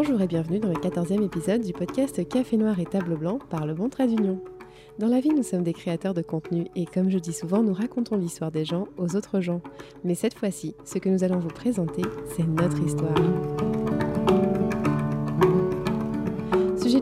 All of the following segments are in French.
Bonjour et bienvenue dans le 14e épisode du podcast Café Noir et Table Blanc par le Bon Trait d'Union. Dans la vie, nous sommes des créateurs de contenu et comme je dis souvent, nous racontons l'histoire des gens aux autres gens. Mais cette fois-ci, ce que nous allons vous présenter, c'est notre histoire.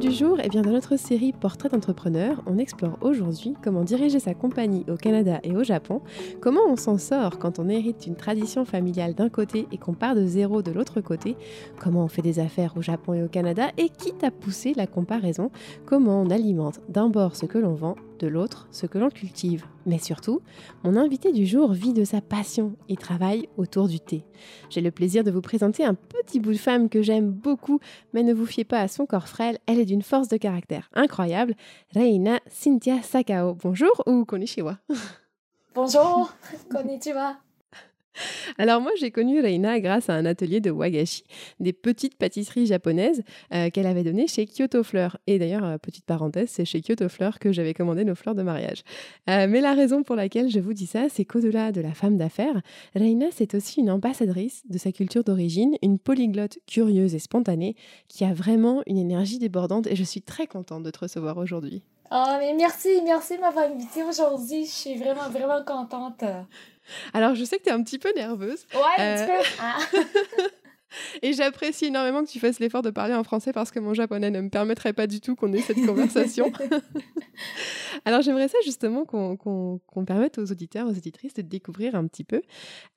Du jour, eh bien dans notre série Portrait d'entrepreneur, on explore aujourd'hui comment diriger sa compagnie au Canada et au Japon, comment on s'en sort quand on hérite d'une tradition familiale d'un côté et qu'on part de zéro de l'autre côté, comment on fait des affaires au Japon et au Canada et quitte à pousser la comparaison, comment on alimente d'un bord ce que l'on vend de l'autre ce que l'on cultive. Mais surtout, mon invité du jour vit de sa passion et travaille autour du thé. J'ai le plaisir de vous présenter un petit bout de femme que j'aime beaucoup, mais ne vous fiez pas à son corps frêle, elle est d'une force de caractère incroyable, Reina Cynthia Sakao. Bonjour ou konnichiwa Bonjour, konnichiwa. Alors moi, j'ai connu Reina grâce à un atelier de wagashi, des petites pâtisseries japonaises euh, qu'elle avait données chez Kyoto Fleurs. Et d'ailleurs, euh, petite parenthèse, c'est chez Kyoto Fleurs que j'avais commandé nos fleurs de mariage. Euh, mais la raison pour laquelle je vous dis ça, c'est qu'au-delà de la femme d'affaires, Reina, c'est aussi une ambassadrice de sa culture d'origine, une polyglotte curieuse et spontanée qui a vraiment une énergie débordante et je suis très contente de te recevoir aujourd'hui. Oh, mais merci, merci de m'avoir invitée aujourd'hui. Je suis vraiment, vraiment contente. Alors, je sais que tu es un petit peu nerveuse. Ouais, un petit peu. Ah. Et j'apprécie énormément que tu fasses l'effort de parler en français parce que mon japonais ne me permettrait pas du tout qu'on ait cette conversation. Alors j'aimerais ça justement qu'on permette aux auditeurs, aux auditrices de découvrir un petit peu.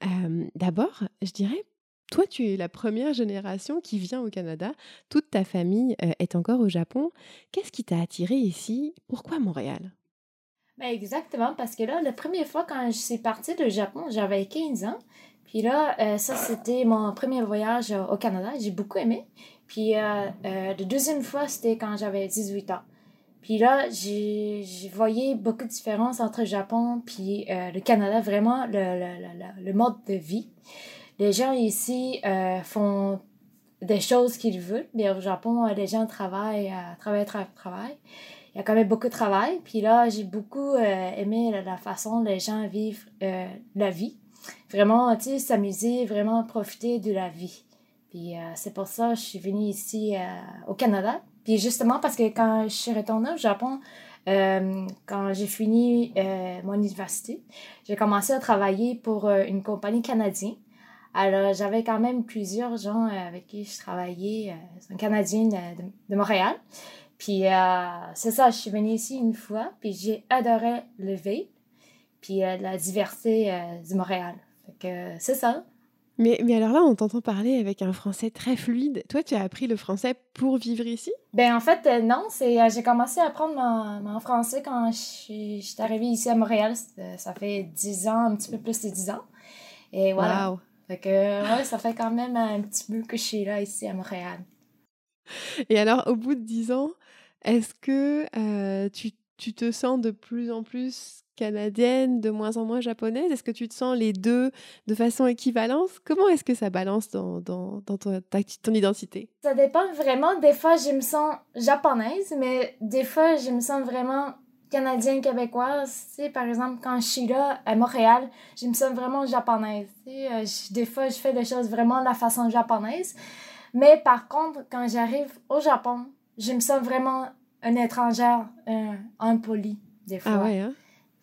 Euh, d'abord, je dirais, toi tu es la première génération qui vient au Canada, toute ta famille euh, est encore au Japon. Qu'est-ce qui t'a attiré ici? Pourquoi Montréal? Ben exactement, parce que là, la première fois quand je suis partie du Japon, j'avais 15 ans. Puis là, euh, ça, c'était mon premier voyage au Canada. J'ai beaucoup aimé. Puis euh, euh, la deuxième fois, c'était quand j'avais 18 ans. Puis là, j'ai voyé beaucoup de différences entre le Japon puis le Canada, vraiment le, le, le, mode de vie. Les gens ici font des choses qu'ils veulent, mais au Japon, les gens travaillent, travaillent, travaillent, travaillent il y a quand même beaucoup de travail. Puis là, j'ai beaucoup euh, aimé la, façon dont les gens vivent euh, la vie. Vraiment, tu sais, s'amuser, vraiment profiter de la vie. Puis euh, c'est pour ça que je suis venue ici au Canada. Puis justement, parce que quand je suis retournée au Japon, quand j'ai fini mon université, j'ai commencé à travailler pour une compagnie canadienne. Alors, j'avais quand même plusieurs gens avec qui je travaillais, un Canadien de Montréal. Puis euh, c'est ça, je suis venue ici une fois, puis j'ai adoré le vape, puis euh, la diversité euh, du Montréal. Fait que c'est ça. Mais, mais alors là, on t'entend parler avec un français très fluide. Toi, tu as appris le français pour vivre ici? Ben en fait, non. c'est j'ai commencé à apprendre mon, français quand je suis, arrivée ici à Montréal. Ça fait dix ans, un petit peu plus de dix ans. Et voilà. Wow. Fait que, ouais, ça fait quand même un petit peu que je suis là, ici à Montréal. Et alors, au bout de dix ans, est-ce que tu, tu, te sens de plus en plus canadienne, de moins en moins japonaise? Est-ce que tu te sens les deux de façon équivalente? Comment est-ce que ça balance dans, dans, dans ton, ton identité? Ça dépend vraiment. Des fois, je me sens japonaise, mais des fois, je me sens vraiment canadienne québécoise. Tu par exemple, quand je suis là à Montréal, je me sens vraiment japonaise. Des fois, je fais des choses vraiment de la façon japonaise. Mais par contre, quand j'arrive au Japon, je me sens vraiment une étrangère, un, impoli, des ah fois. Ah ouais, hein?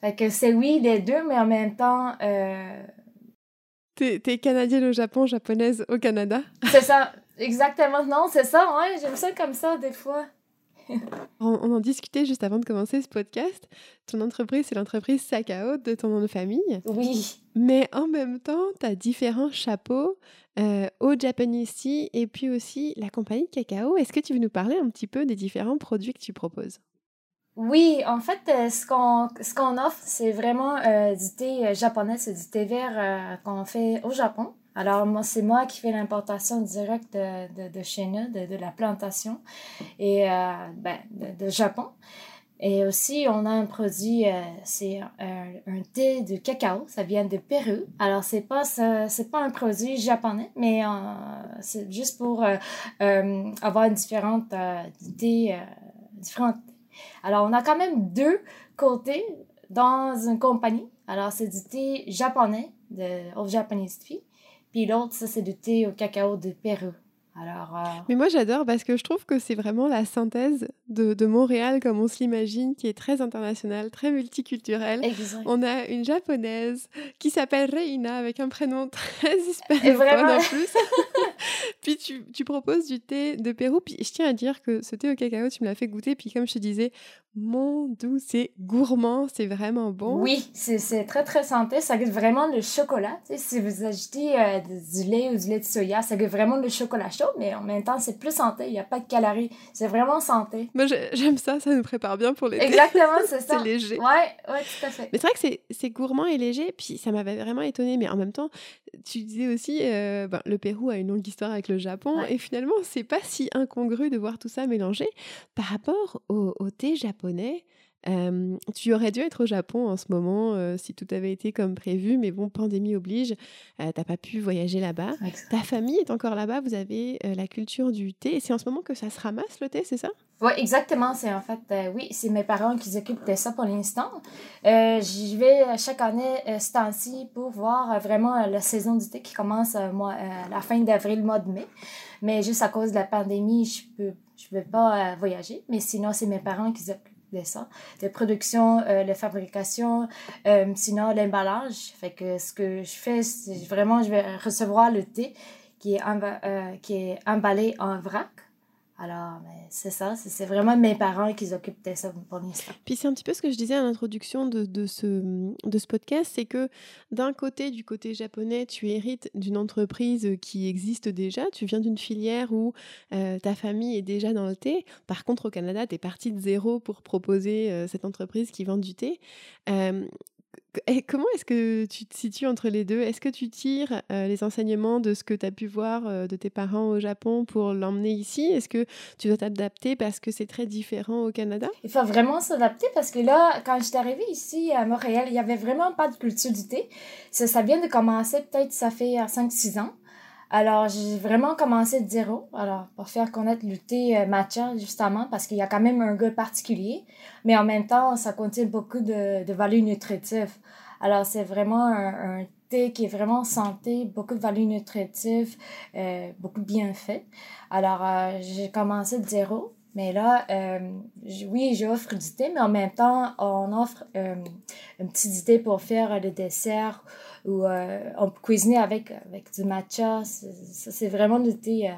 Fait que c'est oui, les deux, mais en même temps... Euh... T'es, t'es canadienne au Japon, japonaise au Canada? c'est ça, exactement. Non, c'est ça, ouais, j'aime ça comme ça, des fois. on, en discutait juste avant de commencer ce podcast. Ton entreprise, c'est l'entreprise Sakao de ton nom de famille. Oui. Mais en même temps, tu as différents chapeaux euh, au Japanese Tea et puis aussi la compagnie Cacao. Est-ce que tu veux nous parler un petit peu des différents produits que tu proposes? Oui, en fait, euh, ce qu'on ce qu'on offre, c'est vraiment euh, du thé japonais, c'est du thé vert qu'on fait au Japon. Alors, moi, c'est moi qui fais l'importation directe de, de, chez nous, de, de la plantation et ben, de, Japon. Et aussi, on a un produit, euh, c'est un, thé de cacao, ça vient de Pérou. Alors, c'est pas pas un produit japonais, mais euh, c'est juste pour euh, avoir différentes thés, différentes. Alors, on a quand même deux côtés dans une compagnie. Alors, c'est du thé japonais, de All Japanese Tea, puis l'autre, ça, c'est du thé au cacao de Pérou. Alors, euh, Mais moi j'adore parce que je trouve que c'est vraiment la synthèse de, de Montréal comme on se l'imagine, qui est très international, très multiculturel. exact. On a une japonaise qui s'appelle Reina avec un prénom très hispanophone en plus. puis tu, tu proposes du thé de Pérou. Puis je tiens à dire que ce thé au cacao, tu me l'as fait goûter. Puis comme je te disais, mon doux, c'est gourmand, c'est vraiment bon. Oui, c'est très très santé. Ça goûte vraiment le chocolat. Tu sais, si vous ajoutez euh, du lait ou du lait de soya, ça goûte vraiment le chocolat chaud, mais en même temps, c'est plus santé. Il n'y a pas de calories. C'est vraiment santé. Moi j'ai- j'aime ça, ça nous prépare bien pour l'été. Exactement, c'est ça. C'est léger. Ouais, ouais, tout à fait. Mais c'est vrai que c'est- gourmand et léger, puis ça m'avait vraiment étonné. Mais en même temps, tu disais aussi, euh, ben, le Pérou a une longue histoire avec le Japon, Ouais. et finalement, c'est pas si incongru de voir tout ça mélangé par rapport au, au thé japonais. Euh, tu aurais dû être au Japon en ce moment euh, si tout avait été comme prévu, mais bon, pandémie oblige, euh, t'as pas pu voyager là-bas. Ta famille est encore là-bas, vous avez la culture du thé, et c'est en ce moment que ça se ramasse le thé, c'est ça? Oui, exactement. C'est en fait, oui, c'est mes parents qui s'occupent de ça pour l'instant. J'y vais chaque année ce temps-ci pour voir vraiment la saison du thé qui commence moi, à la fin d'avril, mois de mai. Mais juste à cause de la pandémie, je peux, je peux pas voyager. Mais sinon, c'est mes parents qui s'occupent de ça, de production, euh, de fabrication, euh, sinon l'emballage. Fait que ce que je fais, c'est vraiment, je vais recevoir le thé qui est, euh, qui est emballé en vrac. Alors, c'est ça, c'est vraiment mes parents qui s'occupent de ça pour. Puis c'est un petit peu ce que je disais à l'introduction de, de ce, de ce podcast, c'est que d'un côté, du côté japonais, tu hérites d'une entreprise qui existe déjà, tu viens d'une filière où euh, ta famille est déjà dans le thé. Par contre, au Canada, tu es parti de zéro pour proposer euh, cette entreprise qui vend du thé. Euh, et comment est-ce que tu te situes entre les deux? Est-ce que tu tires euh, les enseignements de ce que tu as pu voir euh, de tes parents au Japon pour l'emmener ici? Est-ce que tu dois t'adapter parce que c'est très différent au Canada? Il faut vraiment s'adapter parce que là, quand j'étais arrivée ici à Montréal, il n'y avait vraiment pas de culture du thé. Ça, ça vient de commencer, peut-être ça fait 5-6 ans. Alors, j'ai vraiment commencé de zéro. Alors, pour faire connaître le thé euh, matcha, justement, parce qu'il y a quand même un goût particulier. Mais en même temps, ça contient beaucoup de, de valeurs nutritives. Alors, c'est vraiment un, thé qui est vraiment santé, beaucoup de valeurs nutritives, euh, beaucoup de bienfaits. Alors, euh, j'ai commencé de zéro. Mais là, euh, oui, j'offre du thé, mais en même temps, on offre euh, une petite idée pour faire le dessert ou euh, on peut cuisiner avec, avec du matcha. C'est- Ça, c'est vraiment le thé. euh,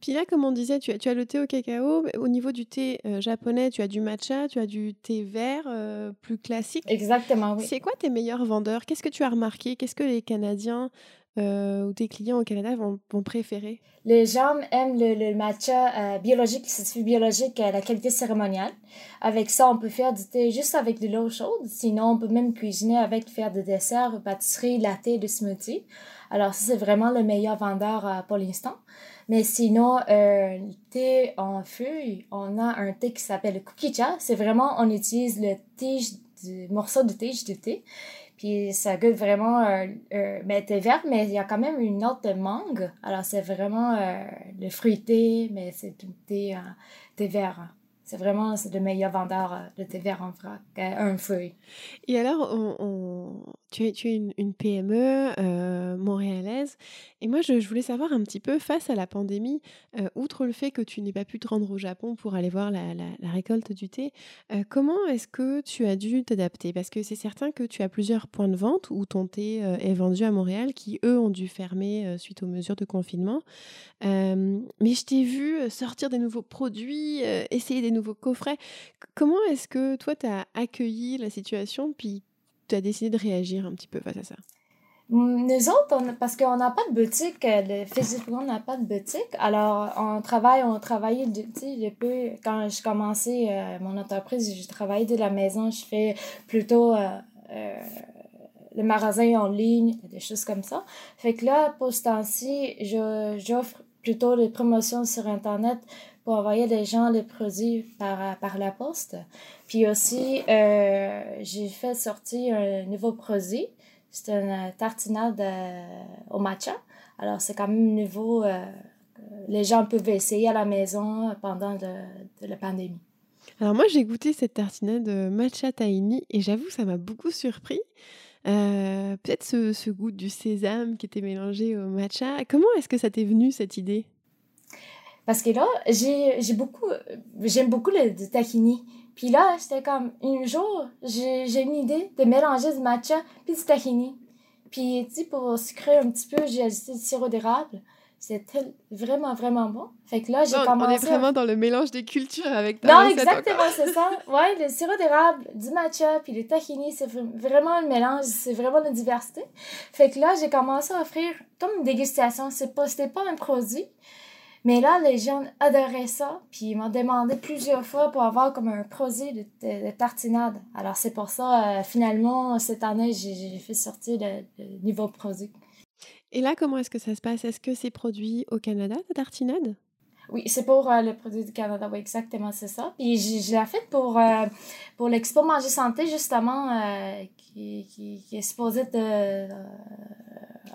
Puis là, comme on disait, tu as, tu as le thé au cacao. Au niveau du thé euh, japonais, tu as du matcha, tu as du thé vert euh, plus classique. Exactement, oui. C'est quoi tes meilleurs vendeurs? Qu'est-ce que tu as remarqué? Qu'est-ce que les Canadiens euh, ou tes clients au Canada vont, préférer? Les gens aiment le, le matcha euh, biologique, certifié biologique à la qualité cérémoniale. Avec ça, on peut faire du thé juste avec de l'eau chaude. Sinon, on peut même cuisiner avec, faire des desserts, pâtisserie, latte, de smoothie. Alors, ça, c'est vraiment le meilleur vendeur euh, pour l'instant. Mais sinon, euh, le thé en feuille, on a un thé qui s'appelle le kukicha. C'est vraiment, on utilise le tige morceau de tige du thé. Puis ça goûte vraiment, euh, euh, ben, thé vert, mais il y a quand même une note de mangue. Alors c'est vraiment euh, le fruité, mais c'est du thé, euh, vert. C'est vraiment le meilleur vendeur de thé vert en vrac, un feuille. Et alors, on, on- tu es, une, PME euh, montréalaise. Et moi, je, voulais savoir un petit peu, face à la pandémie, euh, outre le fait que tu n'aies pas pu te rendre au Japon pour aller voir la, récolte du thé, euh, comment est-ce que tu as dû t'adapter? Parce que c'est certain que tu as plusieurs points de vente où ton thé est vendu à Montréal, qui, eux, ont dû fermer suite aux mesures de confinement. Mais je t'ai vu sortir des nouveaux produits, essayer des nouveaux coffrets. Comment est-ce que toi, tu as accueilli la situation, puis tu as décidé de réagir un petit peu face à ça? Nous autres, parce qu'on n'a pas de boutique, euh, le, physiquement, on n'a pas de boutique. Alors, on travaille, on travaillait, de- tu sais, quand je commençais euh, mon entreprise, je travaillais de la maison, je fais plutôt euh, le magasin en ligne, des choses comme ça. Fait que là, pour ce temps-ci, j'offre plutôt les promotions sur Internet pour envoyer les gens les produits par, par la poste. Puis aussi, euh, j'ai fait sortir un nouveau produit. C'est une tartinade euh, au matcha. Alors, c'est quand même nouveau. euh, les gens peuvent essayer à la maison pendant la pandémie. Alors moi, j'ai goûté cette tartinade matcha tahini et j'avoue, ça m'a beaucoup surpris. Peut-être ce, ce goût du sésame qui était mélangé au matcha. Comment est-ce que ça t'est venu, cette idée? Parce que là, j'ai beaucoup, j'aime beaucoup le, le tahini. Puis là, j'étais comme, un jour, j'ai une idée de mélanger du matcha puis du tahini. Puis, tu sais, pour sucrer un petit peu, j'ai ajouté du sirop d'érable. C'était vraiment, vraiment bon. Fait que là, j'ai commencé... On est vraiment dans le mélange des cultures avec ta Non, exactement, c'est ça. Ouais, le sirop d'érable, du matcha, puis le tahini, c'est vraiment un mélange, c'est vraiment une diversité. Fait que là, j'ai commencé à offrir comme une dégustation. C'est pas, c'était pas un produit, mais là, les gens adoraient ça, puis ils m'ont demandé plusieurs fois pour avoir comme un produit de, tartinade. Alors c'est pour ça, euh, finalement, cette année, j'ai fait sortir le, le niveau produit. Et là, comment est-ce que ça se passe? Est-ce que c'est produit au Canada, ta tartinade? Oui, c'est pour euh, le produit du Canada, oui, exactement, c'est ça. Puis je, l'ai fait pour, euh, pour l'Expo Manger Santé, justement, euh, qui, qui, qui, est supposé de,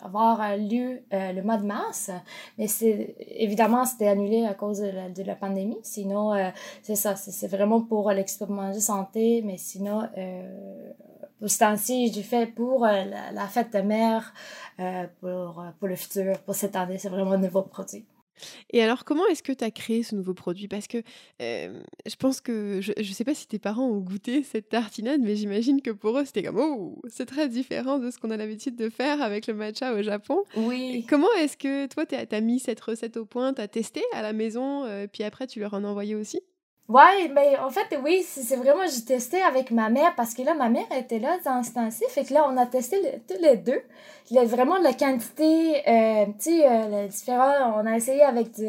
avoir lieu le mois de mars. Mais c'est évidemment, c'était annulé à cause de la, de la pandémie. Sinon, c'est ça, c'est vraiment pour l'Expo Manger Santé, mais sinon, pour ce temps-ci, j'ai fait pour la, la, fête de mer, pour, pour le futur, pour cette année. C'est vraiment un nouveau produit. Et alors, comment est-ce que tu as créé ce nouveau produit? Parce que je pense que, je ne sais pas si tes parents ont goûté cette tartinade, mais j'imagine que pour eux, c'était comme, oh, c'est très différent de ce qu'on a l'habitude de faire avec le matcha au Japon. Oui. Comment est-ce que toi, tu as, mis cette recette au point, tu as testé à la maison, puis après, tu leur en as envoyé aussi? Ouais, mais en fait, oui, c'est vraiment, j'ai testé avec ma mère parce que là, ma mère était là dans ce temps-ci. Fait que là, on a testé tous les deux. Il y a vraiment la quantité, euh, tu sais, euh, différent. On a essayé avec du,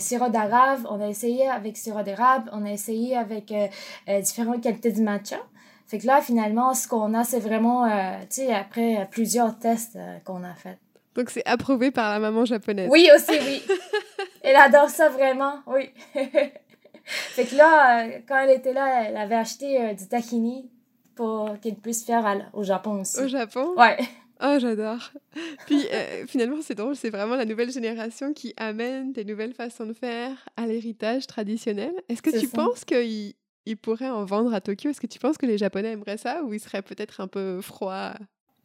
sirop d'arabe, on a essayé avec sirop d'érable, on a essayé avec euh, euh, différentes qualités de matcha. Fait que là, finalement, ce qu'on a, c'est vraiment, tu sais, après plusieurs tests qu'on a fait. Donc, c'est approuvé par la maman japonaise. Oui, aussi, oui. Elle adore ça vraiment, oui. fait que là, euh, quand elle était là, elle avait acheté euh, du tahini pour qu'elle puisse faire au Japon aussi. Au Japon? Ouais. Oh, j'adore. Puis euh, finalement, c'est drôle, c'est vraiment la nouvelle génération qui amène des nouvelles façons de faire à l'héritage traditionnel. Est-ce que tu penses qu'ils il pourraient en vendre à Tokyo? Est-ce que tu penses que les Japonais aimeraient ça ou ils seraient peut-être un peu froids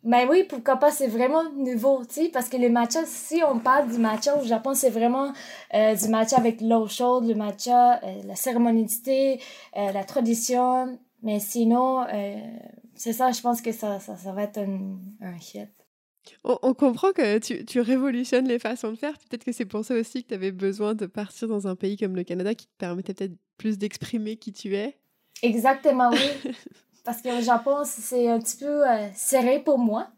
ben oui, pourquoi pas, c'est vraiment nouveau, tu sais, parce que le matcha, si on parle du matcha au Japon, c'est vraiment euh, du matcha avec l'eau chaude, le matcha, euh, la cérémonialité, euh, la tradition, mais sinon, c'est ça, je pense que ça, ça, ça va être un, un hit. On, on, comprend que tu, tu, révolutionnes les façons de faire. Peut-être que c'est pour ça aussi que tu avais besoin de partir dans un pays comme le Canada qui te permettait peut-être plus d'exprimer qui tu es. Exactement, oui. parce qu'au Japon, c'est un petit peu euh, serré pour moi.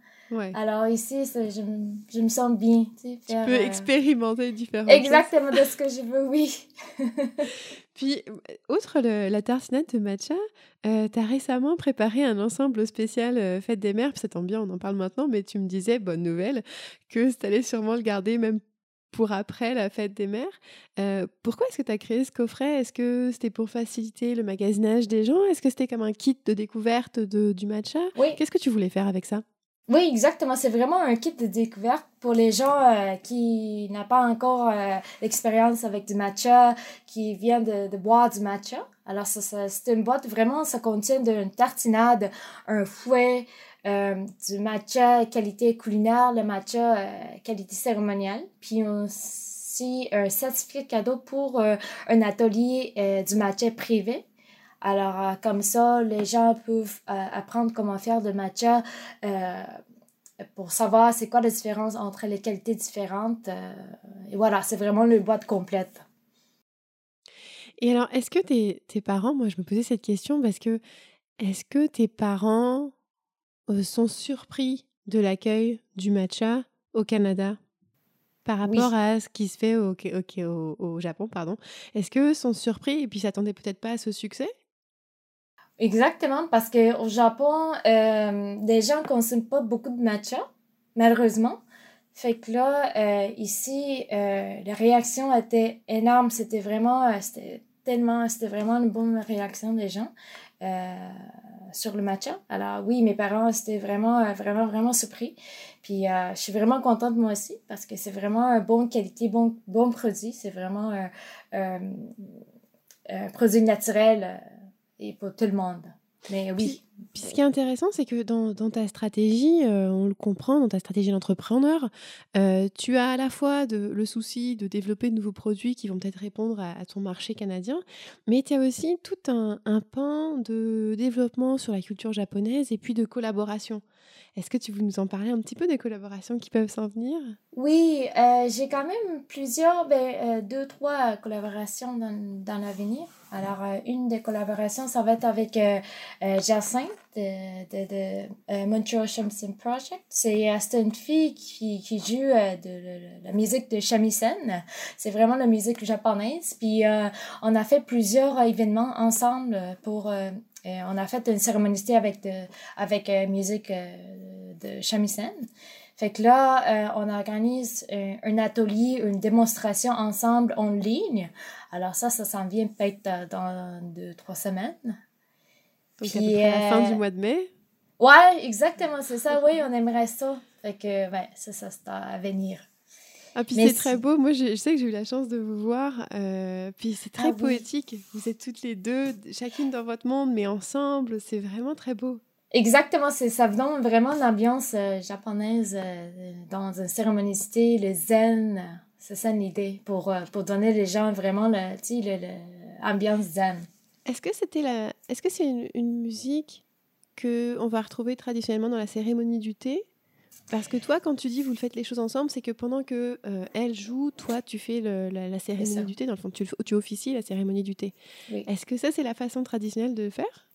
Alors ici, je, je, me sens bien. Tu, tu peux euh, expérimenter différentes Exactement de ce que je veux, oui. Puis, outre la tartinade de matcha, euh, tu as récemment préparé un ensemble spécial Fête des Mères. ça tombe bien, on en parle maintenant, mais tu me disais, bonne nouvelle, que tu allais sûrement le garder même pour après la fête des mères. Euh, pourquoi est-ce que tu as créé ce coffret? Est-ce que c'était pour faciliter le magasinage des gens? Est-ce que c'était comme un kit de découverte de, du matcha? Oui. Qu'est-ce que tu voulais faire avec ça? Oui, exactement. C'est vraiment un kit de découverte pour les gens euh, qui n'ont pas encore euh, l'expérience avec du matcha, qui viennent de, de boire du matcha. Alors, ça, ça c'est une boîte, vraiment, ça contient une tartinade, un fouet, euh, du matcha qualité culinaire, le matcha euh, qualité cérémoniale, puis aussi un certificat cadeau pour euh, un atelier du matcha privé. Alors, comme ça, les gens peuvent apprendre comment faire de matcha pour savoir c'est quoi la différence entre les qualités différentes. et voilà, c'est vraiment le boîte complète. Et alors, est-ce que tes, tes parents, moi je me posais cette question parce que est-ce que tes parents sont surpris de l'accueil du matcha au Canada par rapport à ce qui se fait au, au, au Japon, pardon. Est-ce qu'eux sont surpris et puis s'attendaient peut-être pas à ce succès? Exactement, parce qu'au Japon, euh, les gens consomment pas beaucoup de matcha, malheureusement. Fait que là, euh, ici, euh, la réaction était énorme. C'était vraiment, euh, c'était tellement, c'était vraiment une bonne réaction des gens. Euh, sur le matcha. Alors oui, mes parents étaient vraiment, euh, vraiment, vraiment surpris. Puis euh, je suis vraiment contente moi aussi parce que c'est vraiment un bon qualité, bon, bon produit. C'est vraiment un produit naturel et pour tout le monde. Mais oui. Ce qui est intéressant, c'est que dans, dans, ta stratégie, euh, on le comprend, dans ta stratégie d'entrepreneur, euh, tu as à la fois de, le souci de développer de nouveaux produits qui vont peut-être répondre à, ton marché canadien, mais tu as aussi tout un, un, pan de développement sur la culture japonaise et puis de collaboration. Est-ce que tu veux nous en parler un petit peu des collaborations qui peuvent s'en venir? Oui, euh, j'ai quand même plusieurs, ben, deux, trois collaborations dans, dans l'avenir. Alors, euh, une des collaborations, ça va être avec euh, euh, Jacinthe de, de, de Montreal Shamisen Project. C'est une fille qui, qui joue de, la musique de shamisen. C'est vraiment la musique japonaise. Puis, on a fait plusieurs événements ensemble pour... on a fait une cérémonie avec, de, avec musique de shamisen. Fait que là, euh, on organise un, atelier, une démonstration ensemble en ligne. Alors ça, ça s'en vient peut-être euh, dans deux, trois semaines. Donc Puis, à, la fin du euh, mois de mai? Ouais, exactement, c'est ça. Oui, on aimerait ça. Fait que, ouais, ça, ça, c'est à venir. Ah, puis c'est très beau. Moi, je, sais que j'ai eu la chance de vous voir. puis c'est très ah poétique. Vous êtes toutes les deux, chacune dans votre monde, mais ensemble. C'est vraiment très beau. Exactement, c'est ça donne vraiment l'ambiance euh, japonaise euh, dans une cérémonicité, le zen. C'est ça l'idée pour, euh, pour donner les gens vraiment l'ambiance zen. Est-ce que c'était la... Est-ce que c'est une, une, musique que on va retrouver traditionnellement dans la cérémonie du thé? Parce que toi, quand tu dis vous le faites les choses ensemble, c'est que pendant que elle joue, toi tu fais le, la, cérémonie du thé. Dans le fond, tu, tu officies la cérémonie du thé. Est-ce que ça c'est la façon traditionnelle de faire?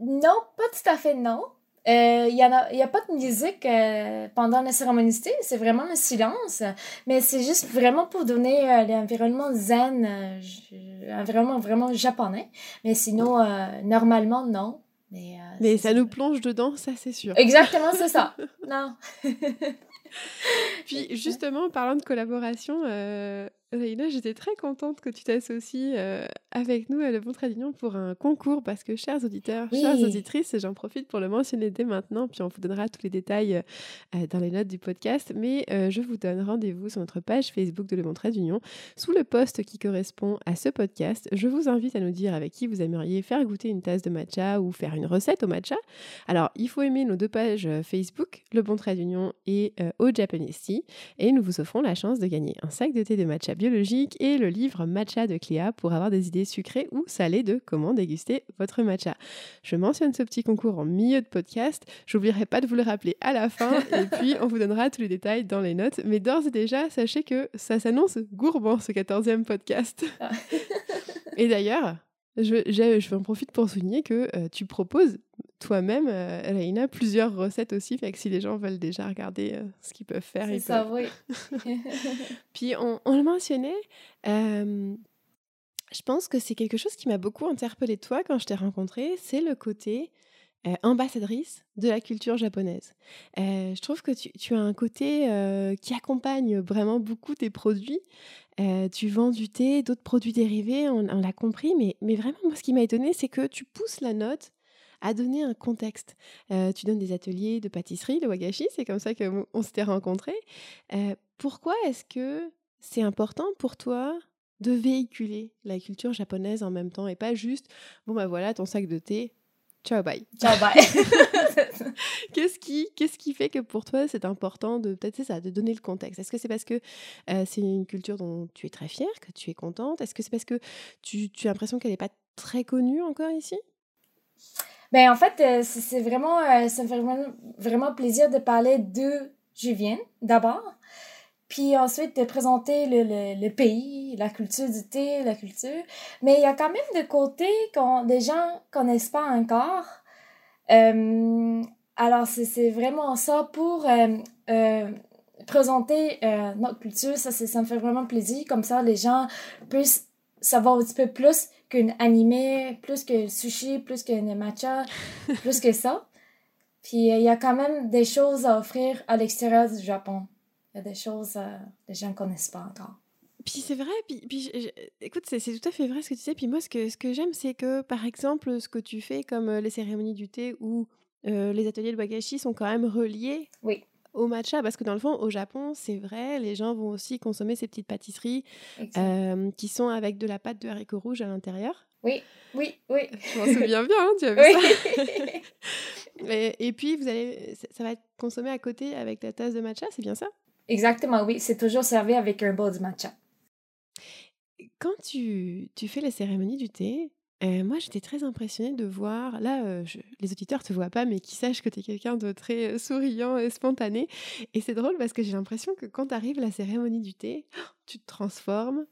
Non, pas tout à fait non. Il euh, n'y a, y a pas de musique euh, pendant la cérémonie, c'est vraiment le silence. Mais c'est juste vraiment pour donner euh, l'environnement zen, environnement vraiment japonais. Mais sinon, normalement, non. Mais, mais ça nous plonge dedans, ça c'est sûr. Exactement, c'est ça. non. Puis justement, parlant de collaboration, Reina, j'étais très contente que tu t'associes euh, avec nous à Le Bon Trait d'Union pour un concours parce que, chers auditeurs, chères auditrices, j'en profite pour le mentionner dès maintenant, puis on vous donnera tous les détails euh, dans les notes du podcast, mais euh, je vous donne rendez-vous sur notre page Facebook de Le Bon Trait d'Union sous le post qui correspond à ce podcast. Je vous invite à nous dire avec qui vous aimeriez faire goûter une tasse de matcha ou faire une recette au matcha. Alors, il faut aimer nos deux pages Facebook, Le Bon Trait d'Union et Au Japanese Tea, et nous vous offrons la chance de gagner un sac de thé de matcha biologique et le livre Matcha de Cléa pour avoir des idées sucrées ou salées de comment déguster votre matcha. Je mentionne ce petit concours en milieu de podcast. J'oublierai pas de vous le rappeler à la fin et puis on vous donnera tous les détails dans les notes. Mais d'ores et déjà, sachez que ça s'annonce gourmand ce 14e podcast. Ah. et d'ailleurs, je, je, je en profite pour souligner que euh, tu proposes toi-même, euh, Reina, plusieurs recettes aussi. Fait que si les gens veulent déjà regarder euh, ce qu'ils peuvent faire, ils ça, oui. Puis on, on, le mentionnait. je pense que c'est quelque chose qui m'a beaucoup interpellée toi quand je t'ai rencontrée. C'est le côté ambassadrice de la culture japonaise. je trouve que tu, as un côté qui accompagne vraiment beaucoup tes produits. tu vends du thé, d'autres produits dérivés, on, l'a compris, mais, vraiment, moi, ce qui m'a étonné, c'est que tu pousses la note à donner un contexte. tu donnes des ateliers de pâtisserie, de wagashi, c'est comme ça qu'on s'était rencontrés. pourquoi est-ce que c'est important pour toi de véhiculer la culture japonaise en même temps et pas juste, bon bah voilà, ton sac de thé, ciao bye. Ciao bye. qu'est-ce qui, qu'est-ce qui fait que pour toi c'est important de peut-être ça, de donner le contexte? Est-ce que c'est parce que c'est une culture dont tu es très fière, que tu es contente? Est-ce que c'est parce que tu, tu as l'impression qu'elle n'est pas très connue encore ici? Ben, en fait, euh, c'est vraiment, euh, ça me fait vraiment, vraiment plaisir de parler de Julien, d'abord. Puis ensuite de présenter le, le, le, pays, la culture du thé, la culture. Mais il y a quand même de côté qu'on des gens connaissent pas encore. Euh, alors c'est vraiment ça pour euh, euh, présenter notre culture. Ça, ça me fait vraiment plaisir. Comme ça, les gens puissent savoir un petit peu plus qu'un animé, plus que sushi, plus le matcha, plus que ça. Puis il y a quand même des choses à offrir à l'extérieur du Japon. Il y a des choses que euh, les gens ne connaissent pas encore. Puis c'est vrai, puis, puis écoute, c'est tout à fait vrai ce que tu sais. Puis moi, ce que, ce que j'aime, c'est que par exemple, ce que tu fais comme euh, les cérémonies du thé ou les ateliers de wagashi sont quand même reliés oui au matcha parce que dans le fond au Japon c'est vrai les gens vont aussi consommer ces petites pâtisseries euh, qui sont avec de la pâte de haricots rouges à l'intérieur Oui, oui, oui. Je m'en souviens bien, hein, tu as vu ça. et, et, puis, vous allez, ça va être consommé à côté avec la tasse de matcha, c'est bien ça? Exactement, oui. C'est toujours servi avec un bol de matcha. Quand tu, tu fais la cérémonie du thé, euh, moi, j'étais très impressionnée de voir, là, euh, les auditeurs te voient pas, mais qui sachent que tu es quelqu'un de très euh, souriant et spontané. Et c'est drôle parce que j'ai l'impression que quand arrive la cérémonie du thé, tu te transformes.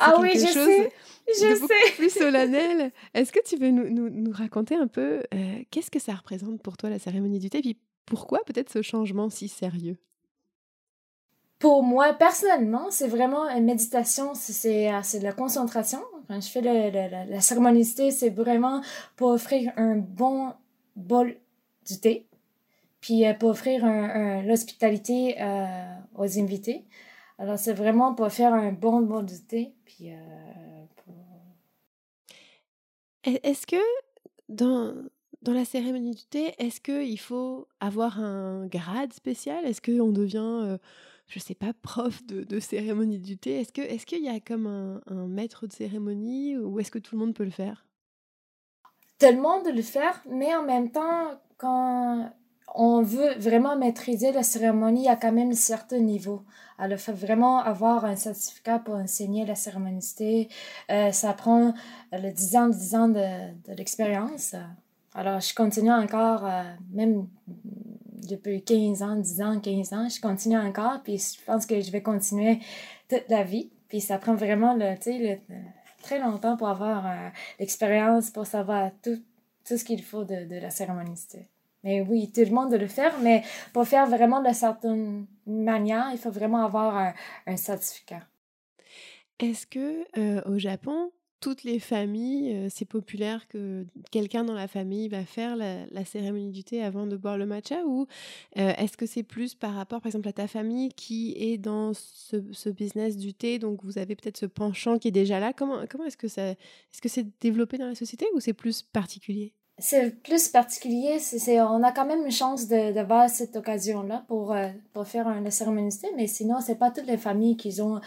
ah oui, je sais, je de sais. plus solennel. Est-ce que tu veux nous, nous, nous raconter un peu qu'est-ce que ça représente pour toi la cérémonie du thé, et puis pourquoi peut-être ce changement si sérieux? Pour moi, personnellement, c'est vraiment une méditation, c'est euh, de la concentration. Quand je fais le, la cérémonie c'est vraiment pour offrir un bon bol du thé, puis euh, pour offrir un, l'hospitalité euh, aux invités. Alors, c'est vraiment pour faire un bon bol du thé, Est-ce que dans, dans la cérémonie du thé, est-ce qu'il faut avoir un grade spécial? Est-ce qu'on devient je sais pas, prof de, cérémonie du thé. Est-ce que est-ce qu'il y a comme un, maître de cérémonie ou est-ce que tout le monde peut le faire? Monde peut le faire, mais en même temps, quand on veut vraiment maîtriser la cérémonie, il y a quand même un certain niveau. Alors, il faut vraiment avoir un certificat pour enseigner la cérémonie. Euh, ça prend le 10 ans, 10 ans de, de l'expérience. Alors, je continue encore, euh, même depuis 15 ans, 10 ans, 15 ans, je continue encore, puis je pense que je vais continuer toute la vie. Puis ça prend vraiment le, le, très longtemps pour avoir euh, l'expérience, pour savoir tout, tout ce qu'il faut de, de la cérémonie. Mais oui, tout le monde doit le faire, mais pour faire vraiment de certaine manière, il faut vraiment avoir un, un certificat. Est-ce que euh, au Japon, toutes les familles, c'est populaire que quelqu'un dans la famille va faire la, cérémonie du thé avant de boire le matcha ou est-ce que c'est plus par rapport, par exemple, à ta famille qui est dans ce, business du thé, donc vous avez peut-être ce penchant qui est déjà là. Comment, comment est-ce que ça, est-ce que c'est développé dans la société ou c'est plus particulier? C'est plus particulier, c'est, on a quand même une chance d'avoir cette occasion-là pour, pour faire la cérémonie mais sinon, c'est pas toutes les familles qui, ont,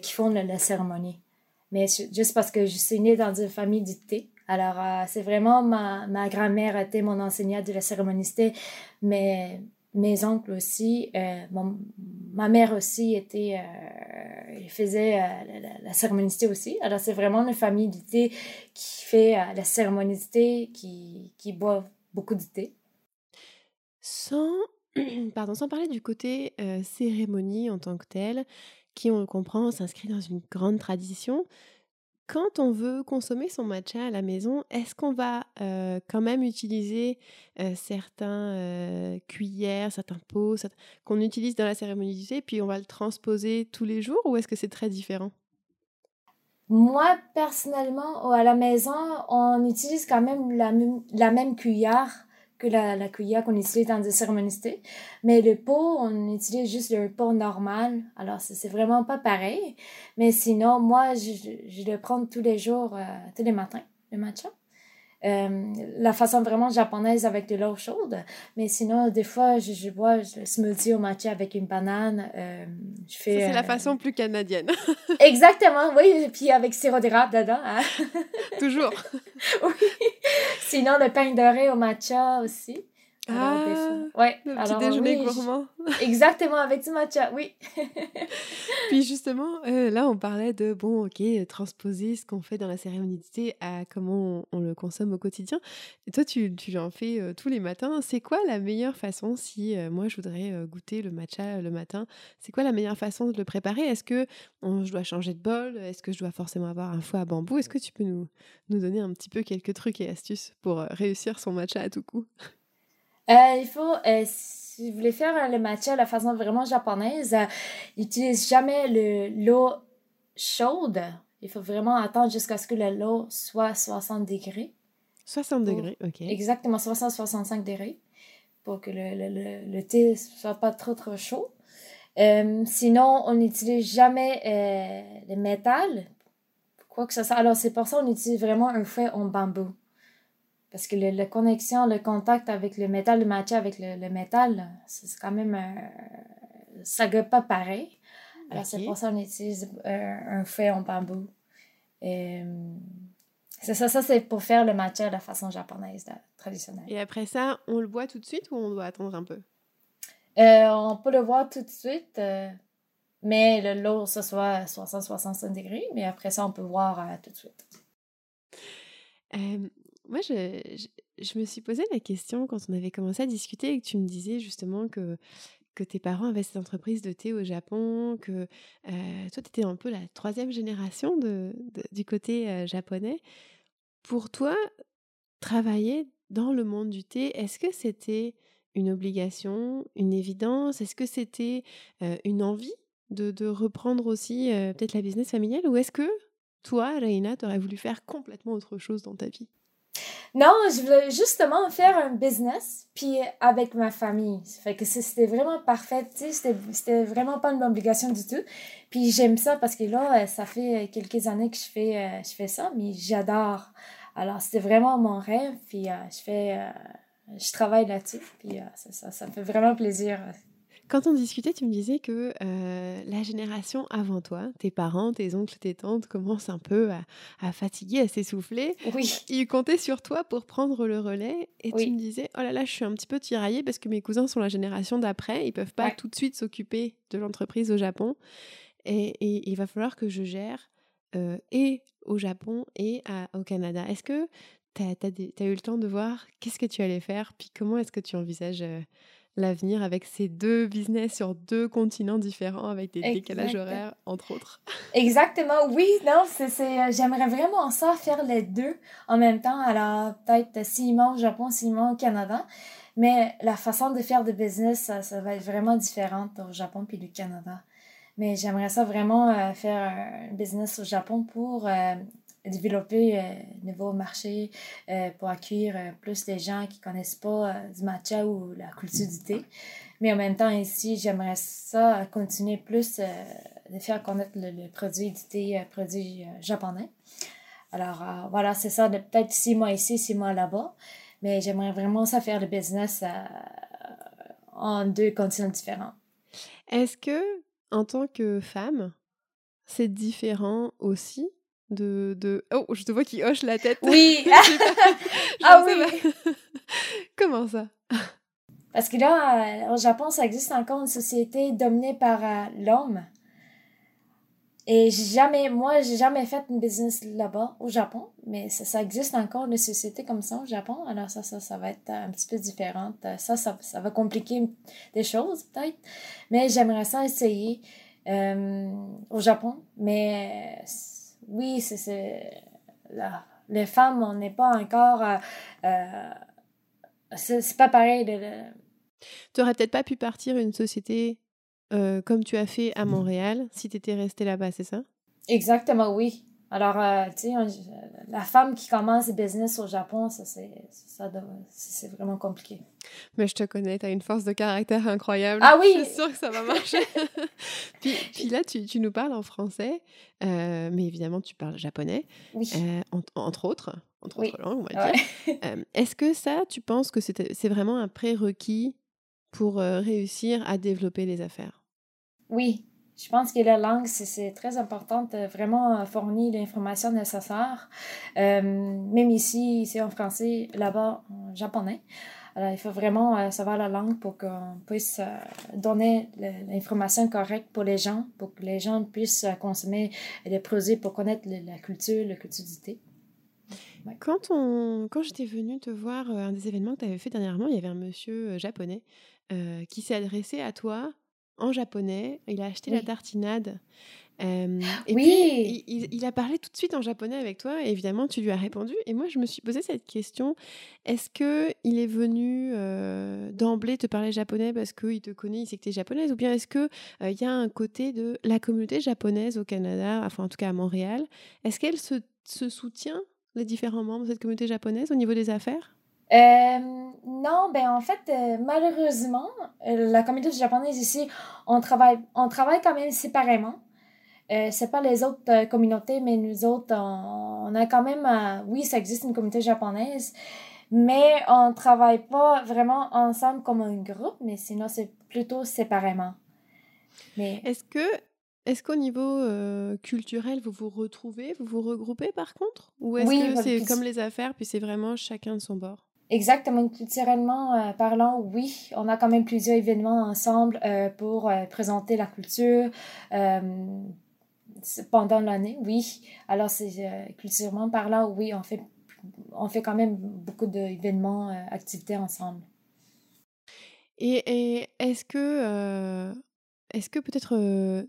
qui font la cérémonie mais juste parce que je suis née dans une famille du thé. Alors, euh, c'est vraiment ma, ma grand-mère était mon enseignante de la cérémonie mais mes oncles aussi, euh, ma mère aussi était, euh, faisait la, la, cérémonie aussi. Alors, c'est vraiment une famille du thé qui fait la cérémonie thé, qui, qui boit beaucoup de thé. Sans, pardon, sans parler du côté cérémonie en tant que telle, qui, on le comprend, s'inscrit dans une grande tradition. Quand on veut consommer son matcha à la maison, est-ce qu'on va quand même utiliser certains cuillères, certains pots qu'on utilise dans la cérémonie du thé, puis on va le transposer tous les jours, ou est-ce que c'est très différent? Moi, personnellement, à la maison, on utilise quand même la, la même cuillère que la, la cuillère qu'on utilise dans des cérémonies. Mais le pot, on utilise juste le pot normal. Alors, c'est vraiment pas pareil. Mais sinon, moi, je, je le prends tous les jours, euh, tous les matins, le matcha. Euh, la façon vraiment japonaise avec de l'eau chaude. Mais sinon, des fois, je, je bois le smoothie au matcha avec une banane. Euh, je fais, c'est la façon plus canadienne. Exactement, oui. Et puis avec sirop d'érable dedans. Hein. Toujours. oui. Sinon, le pain doré au matcha aussi. Ah, ouais. le petit déjeuner gourmand. Exactement, avec du matcha, oui. Puis justement, euh, là, on parlait de, bon, ok, transposer ce qu'on fait dans la thé à comment on, le consomme au quotidien. Et toi, tu, tu en fais euh, tous les matins. C'est quoi la meilleure façon, si euh, moi, je voudrais goûter le matcha le matin, c'est quoi la meilleure façon de le préparer? Est-ce que je dois changer de bol? Est-ce que je dois forcément avoir un foie à bambou? Est-ce que tu peux nous, nous donner un petit peu quelques trucs et astuces pour réussir son matcha à tout coup? Euh, il faut, euh, si vous voulez faire le matcha de la façon vraiment japonaise, euh, n'utilisez jamais l'eau chaude. Il faut vraiment attendre jusqu'à ce que l'eau soit 60 degrés. 60 degrés, ok. Exactement, 60-65 degrés pour que le, le, le, thé soit pas trop trop chaud. sinon, on n'utilise jamais le métal. Quoi que ce soit. Alors, c'est pour ça qu'on utilise vraiment un fouet en bambou. Parce que la connexion, le contact avec le métal, le matcha avec le, métal, c'est quand même. Euh, ça ne pas pareil. Alors, c'est pour ça qu'on utilise euh, un feu en bambou. Et, C'est ça, ça c'est pour faire le matcha de la façon japonaise traditionnelle. Et après ça, on le boit tout de suite ou on doit attendre un peu? Euh, On peut le voir tout de suite, euh, mais l'eau, ce soit 60-65 degrés, mais après ça, on peut voir euh, tout de suite. Moi, je, me suis posé la question quand on avait commencé à discuter et que tu me disais justement que tes parents avaient cette entreprise de thé au Japon, que toi, tu étais un peu la troisième génération du côté japonais. Pour toi, travailler dans le monde du thé, est-ce que c'était une obligation, une évidence? Est-ce que c'était une envie de, de reprendre aussi peut-être la business familiale? Ou est-ce que toi, Reina, tu aurais voulu faire complètement autre chose dans ta vie? Non, je voulais justement faire un business, puis avec ma famille. Fait que c'était vraiment parfait, tu sais, c'était vraiment pas une obligation du tout. Puis j'aime ça parce que là, ça fait quelques années que je fais, euh, je fais ça, mais j'adore. Alors, c'était vraiment mon rêve, puis euh, je fais, euh, je travaille là-dessus, puis ça, ça me fait vraiment plaisir quand on discutait, tu me disais que euh, la génération avant toi, tes parents, tes oncles, tes tantes, commencent un peu à, fatiguer, à s'essouffler. Oui. Ils comptaient sur toi pour prendre le relais. Et tu me disais, oh là là, je suis un petit peu tiraillée parce que mes cousins sont la génération d'après. Ils peuvent pas tout de suite s'occuper de l'entreprise au Japon. Et, il va falloir que je gère euh, et au Japon et au Canada. Est-ce que tu as, eu le temps de voir qu'est-ce que tu allais faire, puis comment est-ce que tu envisages euh, l'avenir avec ces deux business sur deux continents différents avec des décalages horaires, entre autres. Exactement, oui, non, c'est, euh, j'aimerais vraiment ça, faire les deux en même temps. Alors, peut-être six mois au Japon, mois au Canada. Mais la façon de faire de business, ça, va être vraiment différente au Japon puis du Canada. Mais j'aimerais ça vraiment euh, faire un business au Japon pour euh, développer euh, nouveau marché euh, pour accueillir euh, plus de gens qui connaissent pas du matcha ou la culture du thé. Mais en même temps, ici, j'aimerais ça continuer plus de faire connaître le, produit du thé, produit japonais. Alors, voilà, c'est ça, peut-être six mois ici, six mois là-bas. Mais j'aimerais vraiment ça faire le business en deux continents différents. Est-ce que, en tant que femme, c'est différent aussi de, de... Oh, je te vois qui hoche la tête. Oui. ah oui. Comment ça? Parce que là, euh, au Japon, ça existe encore une société dominée par euh, l'homme. Et jamais, moi, j'ai jamais fait une business là-bas, au Japon, mais ça, ça, existe encore une société comme ça au Japon. Alors ça, ça, ça va être un petit peu différent. Ça, ça, ça va compliquer des choses, peut-être. Mais j'aimerais ça essayer euh, au Japon. Mais oui, c'est les femmes, on n'est pas encore. Euh, euh, c'est pas pareil. Tu aurais peut-être pas pu partir une société euh, comme tu as fait à Montréal si tu étais restée là-bas, c'est ça? Exactement, oui. Alors, euh, tu sais, la femme qui commence le business au Japon, ça, c'est vraiment compliqué. Mais je te connais, tu as une force de caractère incroyable. Ah oui! Je suis sûre que ça va marcher. puis, puis, là, tu, tu, nous parles en français, euh, mais évidemment, tu parles japonais, oui. Euh, entre autres, entre autres langues, on va dire. Est-ce que ça, tu penses que c'est vraiment un prérequis pour réussir à développer les affaires? Oui, je pense que la langue, c'est très important vraiment fournir l'information nécessaire, euh, même ici, ici en français, là-bas en japonais. Alors, il faut vraiment euh, savoir la langue pour qu'on puisse euh, donner l'information correcte pour les gens, pour que les gens puissent consommer des produits pour connaître la culture, la du thé. Quand, on, quand j'étais venue te voir, un des événements que tu avais fait dernièrement, il y avait un monsieur japonais qui s'est adressé à toi en japonais. Il a acheté la tartinade. et oui. Puis, il, a parlé tout de suite en japonais avec toi. Et évidemment, tu lui as répondu. Et moi, je me suis posé cette question est-ce que il est venu d'emblée te parler japonais parce qu'il te connaît, il sait que tu es japonaise? Ou bien est-ce qu'il il y a un côté de la communauté japonaise au Canada, enfin en tout cas à Montréal? Est-ce qu'elle se, se soutient, les différents membres de cette communauté japonaise, au niveau des affaires? Euh, non, ben en fait, euh, malheureusement, euh, la communauté japonaise ici, on travaille, on travaille quand même séparément. C'est pas les autres communautés, mais nous autres, on, a quand même, oui, ça existe une communauté japonaise, mais on travaille pas vraiment ensemble comme un groupe, mais sinon c'est plutôt séparément. Mais est-ce que Est-ce qu'au niveau culturel, vous vous retrouvez, vous vous regroupez par contre? Ou est-ce que c'est comme les affaires, puis c'est vraiment chacun de son bord? Exactement, culturellement parlant, oui, on a quand même plusieurs événements ensemble pour présenter la culture pendant l'année, oui. Alors, culturellement parlant, oui, on fait, on fait quand même beaucoup d'événements, activités ensemble. Et, est-ce que, est-ce que peut-être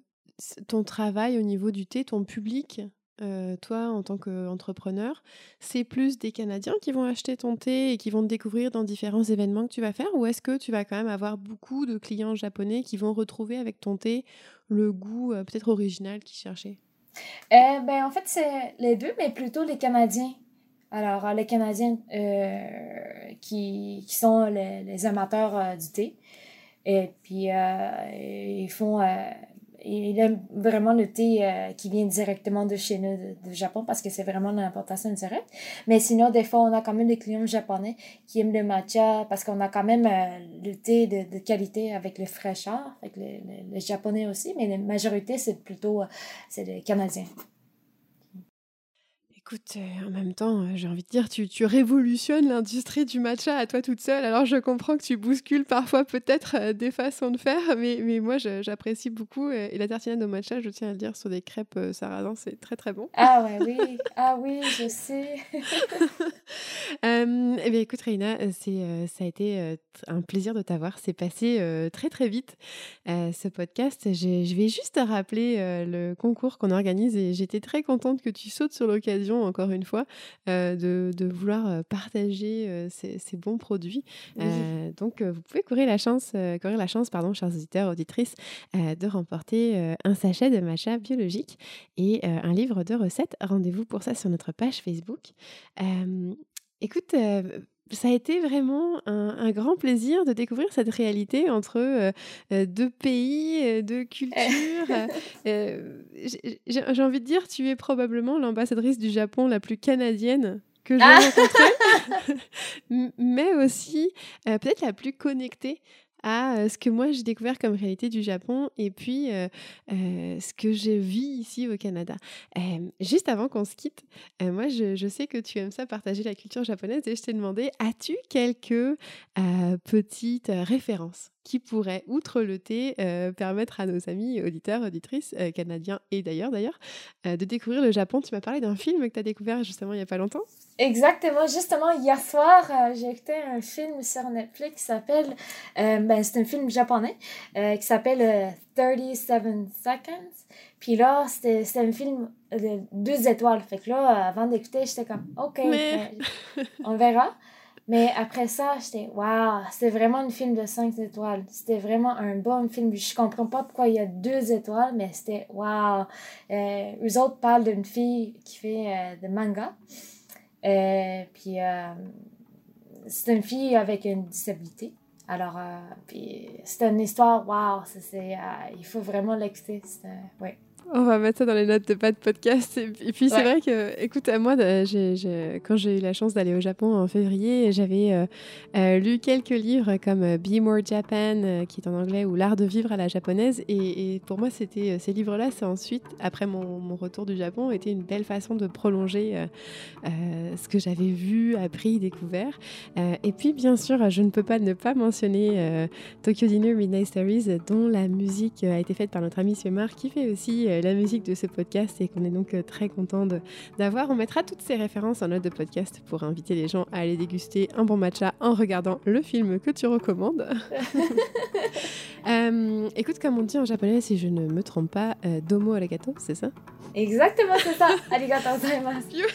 ton travail au niveau du thé, ton public, toi en tant qu'entrepreneur, c'est plus des Canadiens qui vont acheter ton thé et qui vont te découvrir dans différents événements que tu vas faire ou est-ce que tu vas quand même avoir beaucoup de clients japonais qui vont retrouver avec ton thé le goût peut-être original qu'ils cherchaient? Euh, ben, En fait, c'est les deux, mais plutôt les Canadiens. Alors, les Canadiens euh, qui, qui, sont les, amateurs euh, du thé. Et puis, ils font il aime vraiment le thé euh, qui vient directement de chez nous, du Japon, parce que c'est vraiment l'importation directe. Mais sinon, des fois, on a quand même des clients japonais qui aiment le matcha, parce qu'on a quand même euh, le thé de, de, qualité avec le fraîcheur, avec les japonais aussi, mais la majorité, c'est plutôt, euh, c'est les canadiens. Écoute, euh, en même temps, euh, j'ai envie de dire, tu, tu révolutionnes l'industrie du matcha à toi toute seule. Alors, je comprends que tu bouscules parfois peut-être euh, des façons de faire, mais, mais moi, j'apprécie beaucoup. Et la tartinade au matcha, je tiens à le dire, sur des crêpes sarrasin, c'est très très bon. Ah ouais, oui, ah oui, je sais. eh bien, écoute, Reina, ça a été un plaisir de t'avoir. C'est passé très très vite, ce podcast. Je vais juste rappeler le concours qu'on organise et j'étais très contente que tu sautes sur l'occasion encore une fois, euh, de, de, vouloir euh, partager euh, ces, ces, bons produits. donc, vous pouvez courir la chance, courir la chance pardon, chers auditeurs, auditrices, de remporter un sachet de matcha biologique et un livre de recettes. Rendez-vous pour ça sur notre page Facebook. écoute, ça a été vraiment un, grand plaisir de découvrir cette réalité entre euh, euh, deux pays, euh, deux cultures. J'ai envie de dire, tu es probablement l'ambassadrice du Japon la plus canadienne que j'ai ah rencontrée, mais aussi peut-être la plus connectée à ce que moi j'ai découvert comme réalité du Japon et puis ce que je vis ici au Canada. juste avant qu'on se quitte, moi je, je, sais que tu aimes ça partager la culture japonaise et je t'ai demandé, as-tu quelques petites références? Qui pourrait, outre le thé, euh, permettre à nos amis auditeurs, auditrices, euh, canadiens et d'ailleurs, d'ailleurs, euh, de découvrir le Japon. Tu m'as parlé d'un film que tu as découvert justement il n'y a pas longtemps. Exactement, justement, hier soir, j'ai écouté un film sur Netflix qui s'appelle, ben, c'est un film japonais qui s'appelle 37 Seconds. Puis là, c'était un film de deux étoiles. Fait que là, avant d'écouter, j'étais comme, OK, ben, on verra. Mais après ça, j'étais, waouh, c'était vraiment un film de 5 étoiles. C'était vraiment un bon film. Je comprends pas pourquoi il y a deux étoiles, mais c'était, waouh. Euh, eux autres parlent d'une fille qui fait euh, de manga. Euh, puis, c'est une fille avec une disabilité. Alors, puis, c'est une histoire, waouh, c'est, il faut vraiment l'écouter. Ouais. On va mettre ça dans les notes de pas de podcast. Et puis c'est vrai que, écoute, moi, quand j'ai eu la chance d'aller au Japon en février, j'avais euh, euh, lu quelques livres comme euh, Be More Japan, qui est en anglais, ou L'art de vivre à la japonaise. Et, pour moi, c'était ces livres-là, c'est ensuite, après mon, retour du Japon, était une belle façon de prolonger ce que j'avais vu, appris, découvert. et puis, bien sûr, je ne peux pas ne pas mentionner Tokyo Dinner Midnight Stories, dont la musique a été faite par notre ami Suemar, qui fait aussi la musique de ce podcast et qu'on est donc euh, très content d'avoir. On mettra toutes ces références en note de podcast pour inviter les gens à aller déguster un bon matcha en regardant le film que tu recommandes. Euh, écoute, comme on dit en japonais, si je ne me trompe pas, euh, domo arigato, c'est ça? Exactement, c'est ça. Arigato gozaimasu.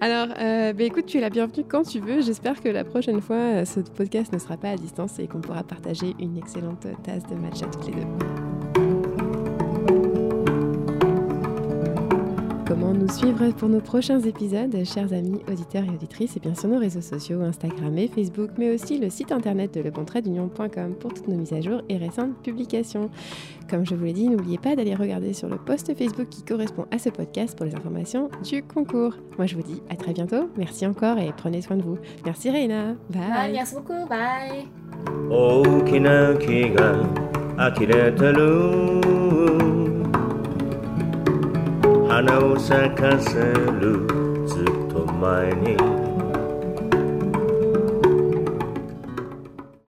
Alors, bah, écoute, tu es la bienvenue quand tu veux. J'espère que la prochaine fois, ce podcast ne sera pas à distance et qu'on pourra partager une excellente tasse de matcha toutes les deux. Comment nous suivre pour nos prochains épisodes, chers amis auditeurs et auditrices, et bien sûr nos réseaux sociaux, Instagram et Facebook, mais aussi le site internet de lebontraitdunion.com pour toutes nos mises à jour et récentes publications. Comme je vous l'ai dit, n'oubliez pas d'aller regarder sur le post Facebook qui correspond à ce podcast pour les informations du concours. Moi je vous dis à très bientôt, merci encore et prenez soin de vous. Merci Reina, bye. merci beaucoup, bye. 花を咲かせる。ずっと前に。